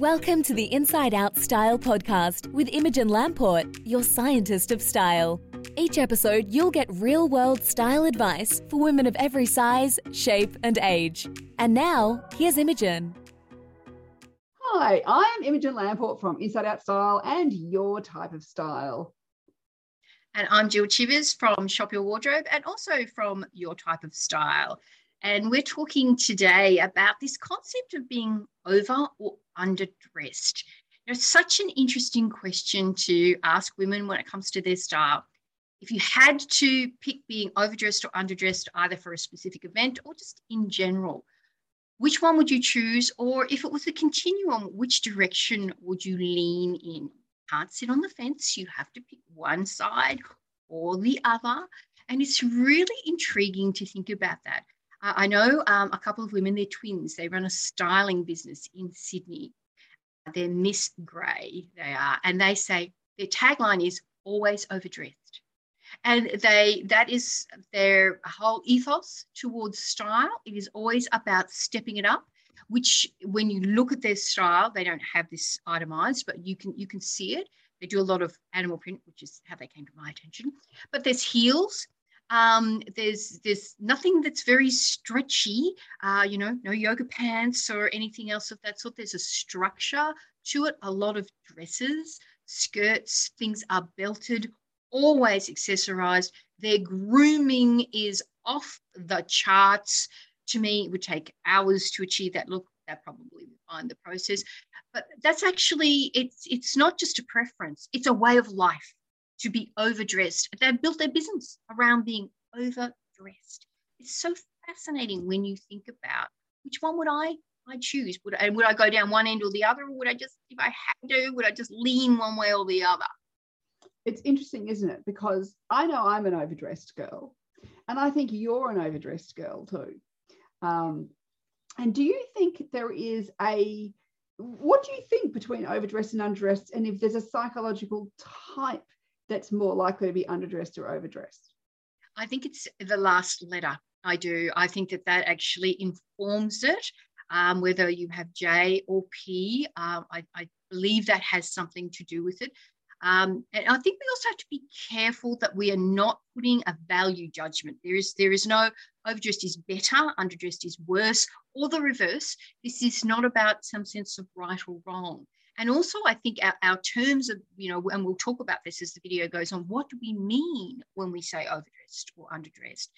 Welcome to the Inside Out Style podcast with Imogen Lamport, your scientist of style. Each episode, you'll get real world style advice for women of every size, shape, and age. And now, here's Imogen. Hi, I'm Imogen Lamport from Inside Out Style and Your Type of Style. And I'm Jill Chivers from Shop Your Wardrobe and also from Your Type of Style. And we're talking today about this concept of being over or underdressed. It's such an interesting question to ask women when it comes to their style. If you had to pick being overdressed or underdressed, either for a specific event or just in general, which one would you choose? Or if it was a continuum, which direction would you lean in? Can't sit on the fence. You have to pick one side or the other. And it's really intriguing to think about that. Uh, I know um, a couple of women, they're twins. They run a styling business in Sydney. They're Miss Grey, they are. And they say their tagline is always overdressed and they that is their whole ethos towards style it is always about stepping it up which when you look at their style they don't have this itemized but you can you can see it they do a lot of animal print which is how they came to my attention but there's heels um, there's there's nothing that's very stretchy uh, you know no yoga pants or anything else of that sort there's a structure to it a lot of dresses skirts things are belted always accessorized. Their grooming is off the charts. To me, it would take hours to achieve that look. That probably find the process. But that's actually it's it's not just a preference, it's a way of life to be overdressed. They've built their business around being overdressed. It's so fascinating when you think about which one would I I choose? Would and would I go down one end or the other, or would I just, if I had to, would I just lean one way or the other? it's interesting, isn't it? Because I know I'm an overdressed girl, and I think you're an overdressed girl too. Um, and do you think there is a what do you think between overdressed and underdressed, and if there's a psychological type that's more likely to be underdressed or overdressed? I think it's the last letter. I do. I think that that actually informs it. Um, whether you have J or P, uh, I, I, believe that has something to do with it. Um, and I think we also have to be careful that we are not putting a value judgment. There is there is no overdressed is better, underdressed is worse, or the reverse. This is not about some sense of right or wrong. And also, I think our, our terms of, you know, and we'll talk about this as the video goes on, what do we mean when we say overdressed or underdressed?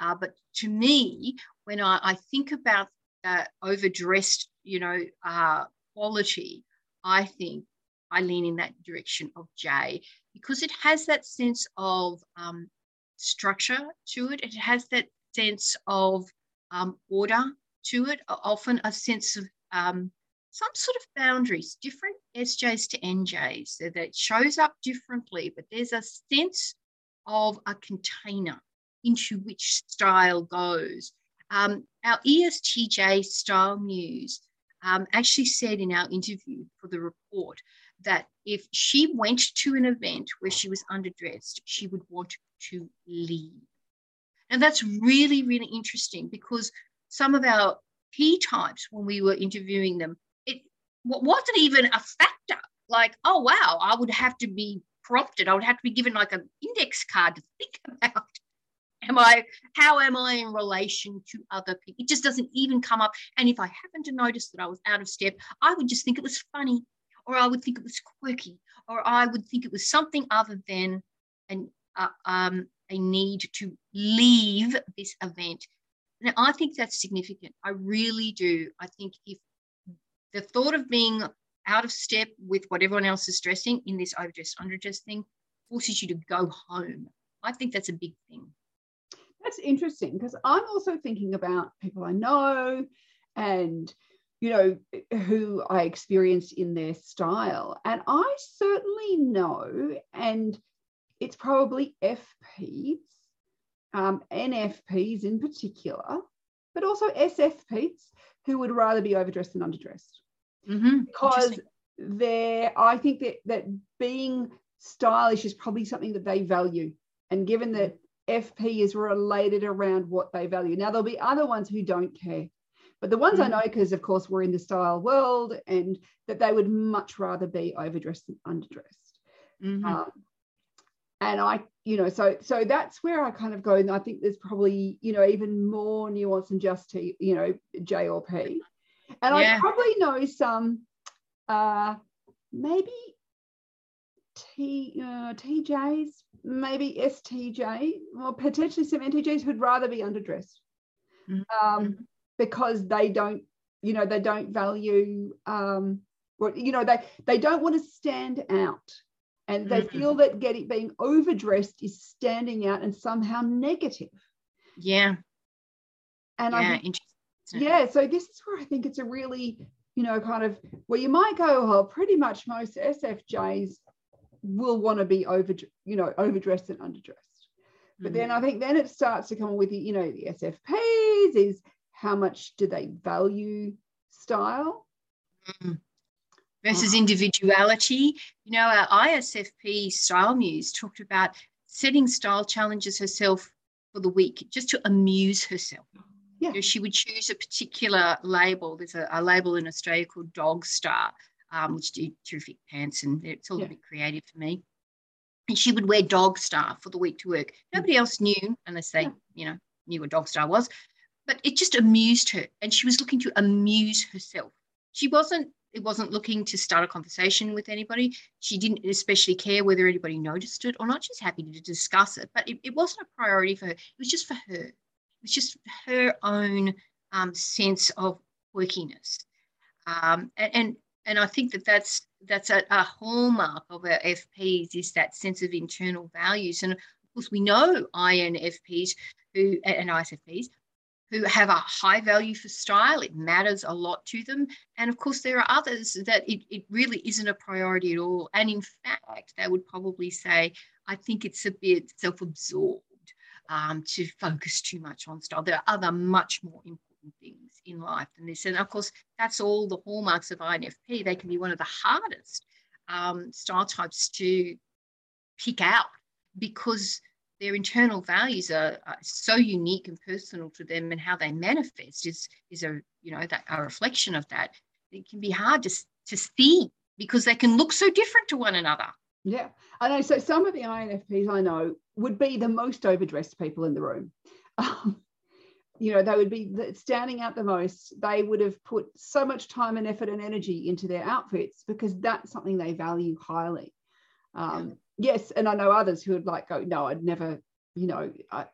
Uh, but to me, when I, I think about uh, overdressed, you know, uh, quality, I think I lean in that direction of J because it has that sense of um, structure to it. It has that sense of um, order to it, often a sense of um, some sort of boundaries, different SJs to NJs, so that shows up differently, but there's a sense of a container into which style goes. Um, our ESTJ style muse um, actually said in our interview for the report that if she went to an event where she was underdressed, she would want to leave. And that's really, really interesting because some of our P types, when we were interviewing them, wasn't even a factor. Like, oh, wow, I would have to be prompted. I would have to be given like an index card to think about am I, how am I in relation to other people? It just doesn't even come up. And if I happened to notice that I was out of step, I would just think it was funny or I would think it was quirky, or I would think it was something other than an, uh, um, a need to leave this event. Now, I think that's significant. I really do. I think if the thought of being out of step with what everyone else is dressing in this overdressed, underdressed thing forces you to go home. I think that's a big thing. That's interesting because I'm also thinking about people I know and you know, who I experienced in their style. And I certainly know, and it's probably FPs, um, NFPs in particular, but also SFPs who would rather be overdressed than underdressed. Mm-hmm. Because they're, I think that, that being stylish is probably something that they value. And given that FP is related around what they value. Now, there'll be other ones who don't care But the ones Mm. I know, because of course we're in the style world, and that they would much rather be overdressed than underdressed. Mhm. Um, and I, you know, so so that's where I kind of go, and I think there's probably, you know, even more nuance than just T, you know, J or P. And I probably know some, uh, maybe T uh, TJs, maybe STJ, or potentially some NTJs who'd rather be underdressed, Mhm. um, because they don't, you know, they don't value, um, what you know, they they don't want to stand out, and they Mhm. feel that getting being overdressed is standing out and somehow negative. Yeah. And I yeah. think Interesting. isn't it? Yeah so this is where i think it's a really you know kind of well you might go well pretty much most sfjs will want to be over you know overdressed and underdressed but then i think then it starts to come with the you know the sfps is how much do they value style Mm. versus individuality. You know, our ISFP style muse talked about setting style challenges herself for the week just to amuse herself. Yeah. You know, she would choose a particular label. There's a, a label in Australia called Dogstar, um, which do terrific pants, and it's Yeah. a bit creative for me. And she would wear Dogstar for the week to work. Nobody else knew unless they, Yeah. you know, knew what Dogstar was. But it just amused her, and she was looking to amuse herself. She wasn't it wasn't looking to start a conversation with anybody. She didn't especially care whether anybody noticed it or not. She's happy to discuss it, but it, it wasn't a priority for her. It was just for her. Was just her own um, sense of quirkiness. Um, and, and and I think that that's that's a, a hallmark of our FPs is that sense of internal values. And of course, we know INFPs who and ISFPs who have a high value for style. It matters a lot to them. And of course, there are others that it, it really isn't a priority at all. And in fact, they would probably say, I think it's a bit self absorbed um, to focus too much on style. There are other much more important things in life than this. And of course, that's all the hallmarks of INFP. They can be one of the hardest um, style types to pick out because their internal values are, are, so unique and personal to them and how they manifest is is a you know that a reflection of that it can be hard to, to see because they can look so different to one another yeah. I know so some of the infps i know would be the most overdressed people in the room. Um, you know they would be standing out the most. They would have put so much time and effort and energy into their outfits because that's something they value highly. Um, yes and i know others who would like go no i'd never you know I,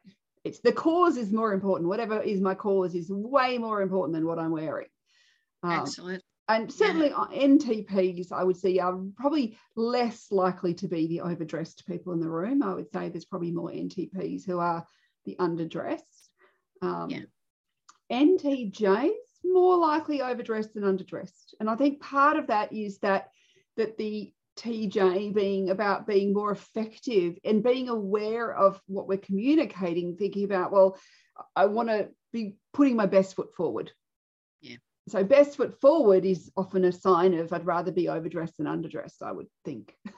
it's the cause is more important. Whatever is my cause is way more important than what i'm wearing. Um, absolutely and certainly yeah. ntps i would say are probably less likely to be the overdressed people in the room i would say there's probably more ntps who are the underdressed um, yeah. ntjs more likely overdressed than underdressed and i think part of that is that that the TJ being about being more effective and being aware of what we're communicating, thinking about, well, I want to be putting my best foot forward. Yeah. So best foot forward is often a sign of I'd rather be overdressed than underdressed, I would think.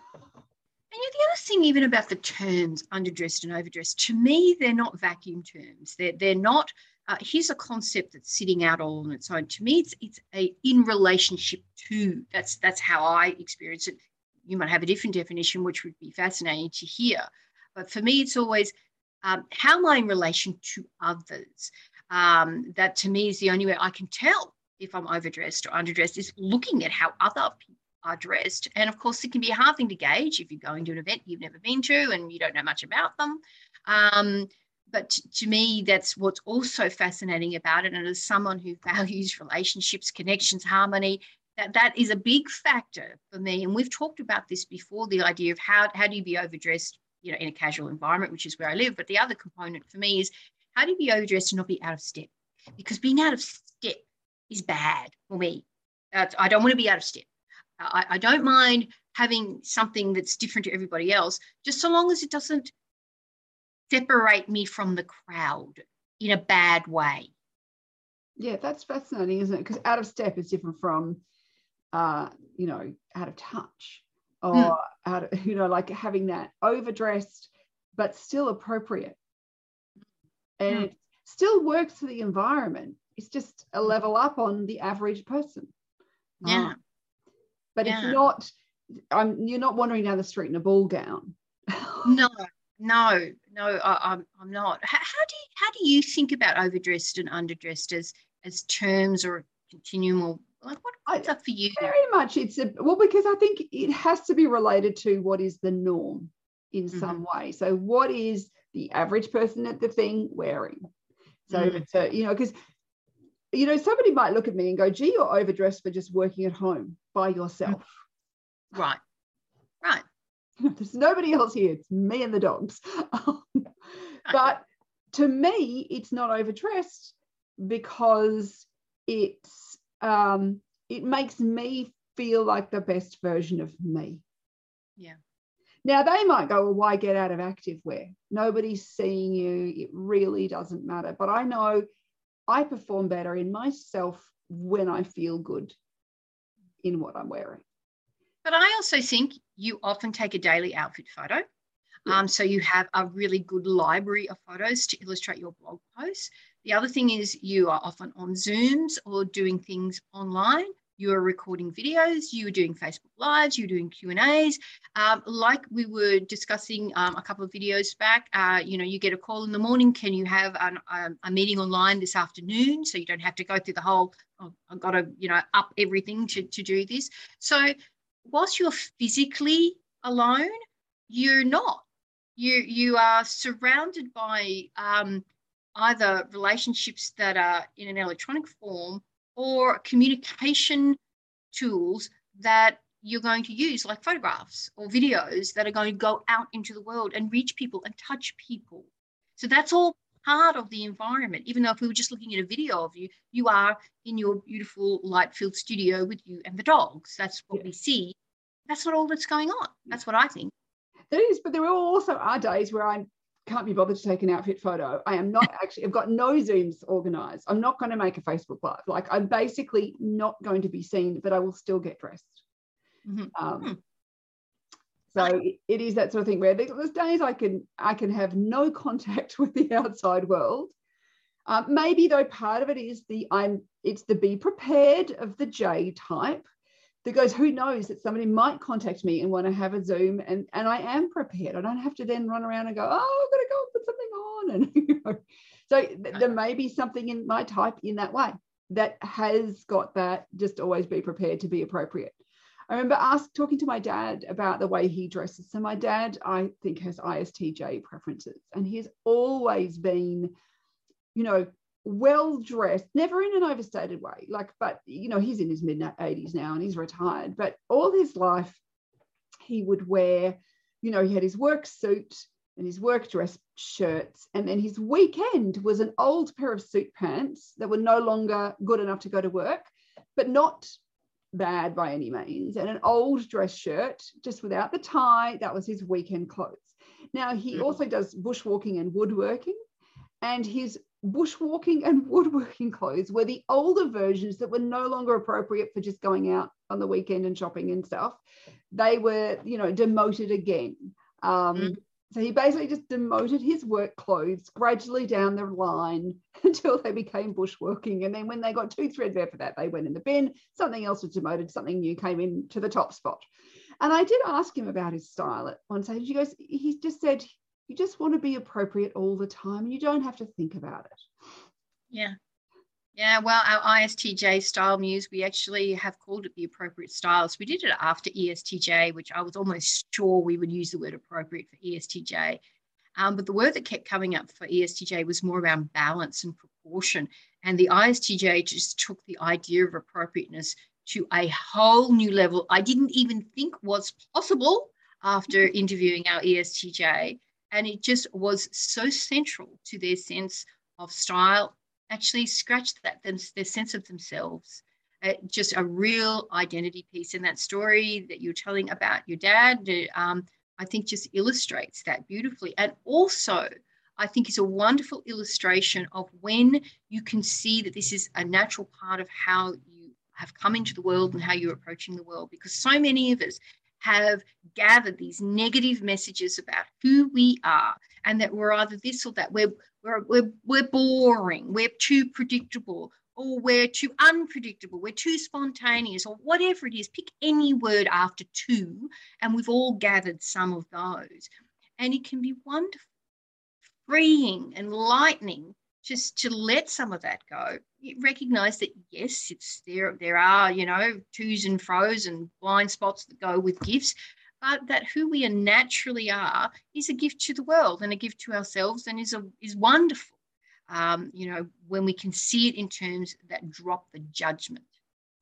And the other thing, even about the terms underdressed and overdressed, to me, they're not vacuum terms. They're they're not. Uh, here's a concept that's sitting out all on its own. To me, it's it's a in relationship to. That's that's how I experience it you might have a different definition, which would be fascinating to hear. But for me, it's always um, how am I in relation to others? Um, that to me is the only way I can tell if I'm overdressed or underdressed is looking at how other people are dressed. And of course, it can be a hard thing to gauge if you're going to an event you've never been to and you don't know much about them. Um, but to me, that's what's also fascinating about it. And as someone who values relationships, connections, harmony, that that is a big factor for me and we've talked about this before the idea of how, how do you be overdressed you know in a casual environment which is where i live but the other component for me is how do you be overdressed and not be out of step because being out of is bad for me uh, i don't want to be out of step I, I don't mind having something that's different to everybody else just so long as it doesn't separate me from the crowd in a bad way yeah that's fascinating isn't it because out of step is different from uh, you know, out of touch or mm. out of, you know, like having that overdressed, but still appropriate. And mm. it still works for the environment, it's just a level up on the average person. Yeah. Um, but Yeah. it's not. I'm. You're not wandering down the street in a ball gown. No, no, no, I, I'm, I'm not. How, how do you, how do you think about overdressed and underdressed as as terms or a continuum or like what, I- what's up for you? Very much. It's a well because I think it has to be related to what is the norm in Mm-hmm. some way. So what is the average person at the thing wearing? So Mm. it's you know, because you know, somebody might look at me and go, gee, you're overdressed for just working at home by yourself. Right, right. There's nobody else here. It's me and the dogs. but to me, it's not overdressed because it's um, it makes me feel like the best version of me. Yeah. Now they might go, well, why get out of active wear? Nobody's seeing you. It really doesn't matter. But I know I perform better in myself when I feel good in what I'm wearing. But I also think you often take a daily outfit photo. Yeah. Um, so you have a really good library of photos to illustrate your blog posts. The other thing is you are often on Zooms or doing things online. You are recording videos. You are doing Facebook Lives. You're doing Q and A's. Um, like we were discussing um, a couple of videos back. Uh, you know, you get a call in the morning. Can you have an, um, a meeting online this afternoon so you don't have to go through the whole? Oh, I've got to you know up everything to to do this. So whilst you're physically alone, you're not. You you are surrounded by um, either relationships that are in an electronic form or communication tools that you're going to use, like photographs or videos that are going to go out into the world and reach people and touch people. So that's all part of the environment. Even though if we were just looking at a video of you, you are in your beautiful light filled studio with you and the dogs. That's what Yeah. we see. That's not all that's going on. That's what I think. There is, but there also are days where I can't be bothered to take an outfit photo. I am not actually, I've got no Zooms organized. I'm not going to make a Facebook Live. Like I'm basically not going to be seen, but I will still get dressed. Mhm. Um, Hmm. so it, it is that sort of thing where there's days I can I can have no contact with the outside world. Um, maybe though part of it is the I'm it's the be prepared of the J type that goes who knows that somebody might contact me and want to have a Zoom and and I am prepared. I don't have to then run around and go oh I've got to go and put something on and you know. so th- there may be something in my type in that way that has got that just always be prepared to be appropriate. I remember ask, talking to my dad about the way he dresses. So my dad, I think, has ISTJ preferences, and he's always been, you know, well dressed, never in an overstated way. Like, but you know, he's in his mid 80s now and he's retired. But all his life, he would wear, you know, he had his work suit and his work dress shirts, and then his weekend was an old pair of suit pants that were no longer good enough to go to work, but not bad by any means, and an old dress shirt just without the tie. That was his weekend clothes. Now, he also does bushwalking and woodworking, and his bushwalking and woodworking clothes were the older versions that were no longer appropriate for just going out on the weekend and shopping and stuff. They were, you know, demoted again. Um, Mm. So he basically just demoted his work clothes gradually down the line until they became bushwalking. And then when they got too threadbare for that, they went in the bin. Something else was demoted, something new came in to the top spot. And I did ask him about his style at one stage. He goes, he just said, you just want to be appropriate all the time and you don't have to think about it. Yeah. Yeah, well, our ISTJ style muse, we actually have called it the appropriate styles. We did it after ESTJ, which I was almost sure we would use the word appropriate for ESTJ. Um, but the word that kept coming up for ESTJ was more around balance and proportion. And the ISTJ just took the idea of appropriateness to a whole new level I didn't even think was possible after interviewing our ESTJ. And it just was so central to their sense of style actually scratched that their sense of themselves. Uh, just a real identity piece. And that story that you're telling about your dad, uh, um, I think just illustrates that beautifully. And also, I think is a wonderful illustration of when you can see that this is a natural part of how you have come into the world and how you're approaching the world. Because so many of us have gathered these negative messages about who we are and that we're either this or that. We're we're, we're, we're boring. We're too predictable. or we're too unpredictable, we're too spontaneous, or whatever it is. Pick any word after two, and we've all gathered some of those. And it can be wonderful, freeing, enlightening just to let some of that go. Recognize that yes, it's there, there are, you know, twos and fro's and blind spots that go with gifts, but that who we are naturally are is a gift to the world and a gift to ourselves and is a is wonderful um, you know, when we can see it in terms that drop the judgment.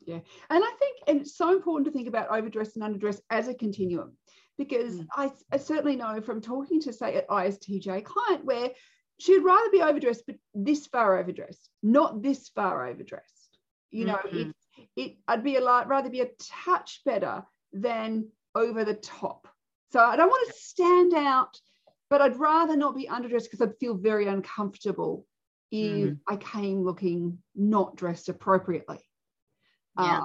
Yeah. And I think and it's so important to think about overdress and underdress as a continuum because mm. I, I, certainly know from talking to, say, an ISTJ client where she'd rather be overdressed, but this far overdressed, not this far overdressed. You know, mm-hmm. it, it, I'd be a lot, rather be a touch better than over the top. So I don't want to stand out, but I'd rather not be underdressed because I'd feel very uncomfortable if mm. I came looking not dressed appropriately. Yeah. Uh,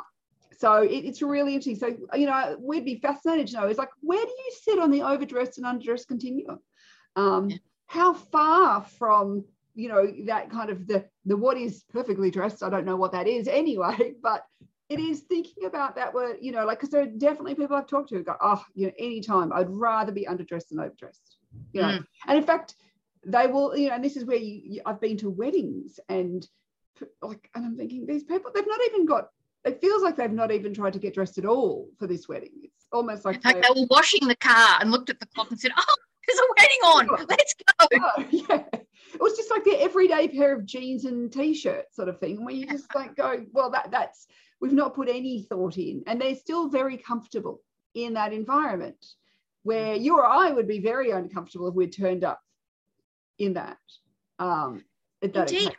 so it, it's really interesting. So, you know, we'd be fascinated to know is like, where do you sit on the overdressed and underdressed continuum? Um, yeah. How far from, you know, that kind of the, the what is perfectly dressed, I don't know what that is anyway, but it is thinking about that word, you know, like, because there are definitely people I've talked to who go, oh, you know, anytime I'd rather be underdressed than overdressed, you know. Mm. And in fact, they will, you know, and this is where you, you, I've been to weddings and like, and I'm thinking these people, they've not even got, it feels like they've not even tried to get dressed at all for this wedding. It's almost like, like they were washing the car and looked at the clock and said, oh, there's a wedding on, let's go. Oh, yeah. It was just like the everyday pair of jeans and t-shirts sort of thing, where you just like go, well, that that's, we've not put any thought in and they're still very comfortable in that environment where you or I would be very uncomfortable if we'd turned up in that. Um, Indeed.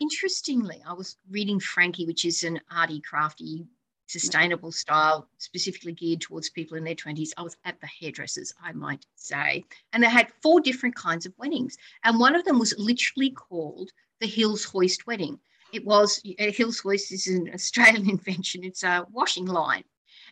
Interestingly, I was reading Frankie, which is an arty, crafty, sustainable style, specifically geared towards people in their 20s. I was at the hairdressers, I might say. And they had four different kinds of weddings. And one of them was literally called the Hills Hoist Wedding. It was a Hills Hoist is an Australian invention. It's a washing line.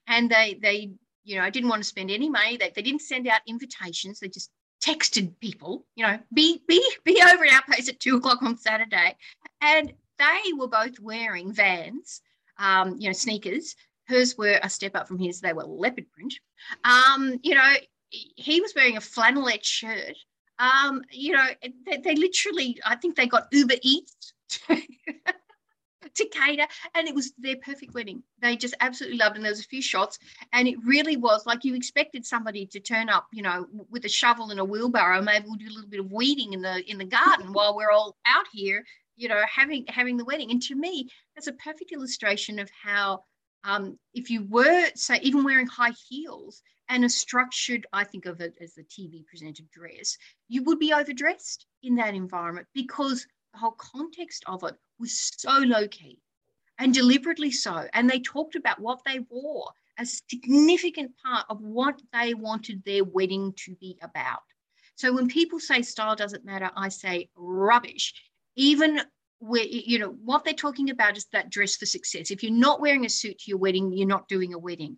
And they they you know, didn't want to spend any money. They, they didn't send out invitations. They just texted people, you know, be be be over at our place at two o'clock on Saturday, and they were both wearing Vans, um, you know, sneakers. Hers were a step up from his; they were leopard print. Um, you know, he was wearing a flannelette shirt. Um, you know, they, they literally, I think they got Uber Eats to cater. And it was their perfect wedding. They just absolutely loved it. And there was a few shots. And it really was like you expected somebody to turn up, you know, with a shovel and a wheelbarrow. Maybe we'll do a little bit of weeding in the in the garden while we're all out here, you know, having having the wedding. And to me, that's a perfect illustration of how um, if you were, say, even wearing high heels and a structured, I think of it as the TV presented dress, you would be overdressed in that environment because the whole context of it was so low key and deliberately so. And they talked about what they wore a significant part of what they wanted their wedding to be about. So when people say style doesn't matter, I say rubbish. Even where you know what they're talking about is that dress for success. If you're not wearing a suit to your wedding, you're not doing a wedding.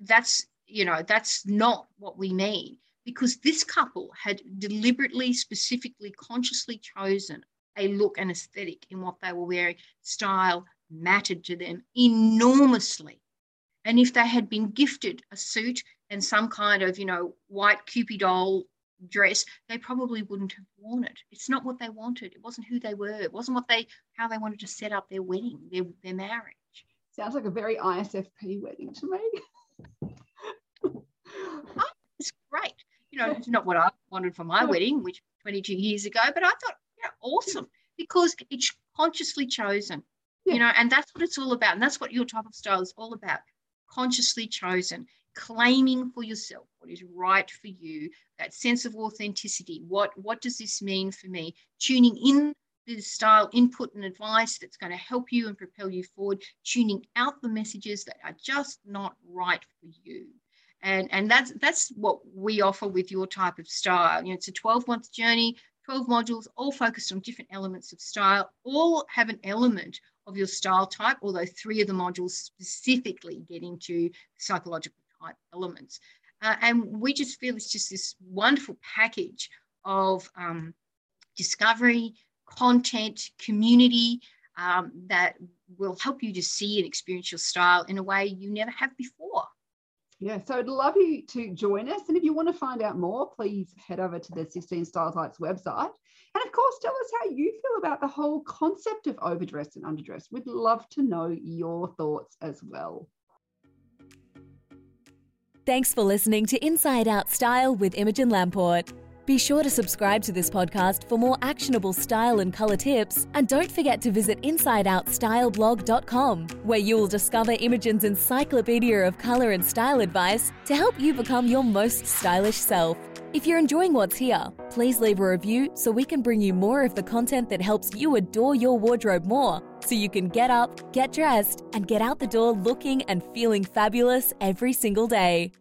That's you know that's not what we mean because this couple had deliberately, specifically, consciously chosen a look and aesthetic in what they were wearing. Style mattered to them enormously. And if they had been gifted a suit and some kind of, you know, white Kewpie doll dress, they probably wouldn't have worn it. It's not what they wanted. It wasn't who they were. It wasn't what they how they wanted to set up their wedding, their, their marriage. Sounds like a very ISFP wedding to me. oh, it's great. You know, it's not what I wanted for my wedding, which 22 years ago, but I thought yeah, awesome because it's consciously chosen. Yeah. You know, and that's what it's all about. And that's what your type of style is all about. Consciously chosen, claiming for yourself what is right for you, that sense of authenticity. What what does this mean for me? Tuning in the style input and advice that's going to help you and propel you forward, tuning out the messages that are just not right for you. And, and that's that's what we offer with your type of style. You know, it's a 12 month journey 12 modules, all focused on different elements of style, all have an element of your style type, although three of the modules specifically get into psychological type elements. Uh, and we just feel it's just this wonderful package of um, discovery, content, community, um, that will help you to see and experience your style in a way you never have before. Yeah, so I'd love you to join us. And if you want to find out more, please head over to the 16 Style Types website. And of course, tell us how you feel about the whole concept of overdress and underdress. We'd love to know your thoughts as well. Thanks for listening to Inside Out Style with Imogen Lamport. Be sure to subscribe to this podcast for more actionable style and colour tips. And don't forget to visit InsideOutStyleblog.com, where you will discover Imogen's encyclopedia of colour and style advice to help you become your most stylish self. If you're enjoying what's here, please leave a review so we can bring you more of the content that helps you adore your wardrobe more so you can get up, get dressed, and get out the door looking and feeling fabulous every single day.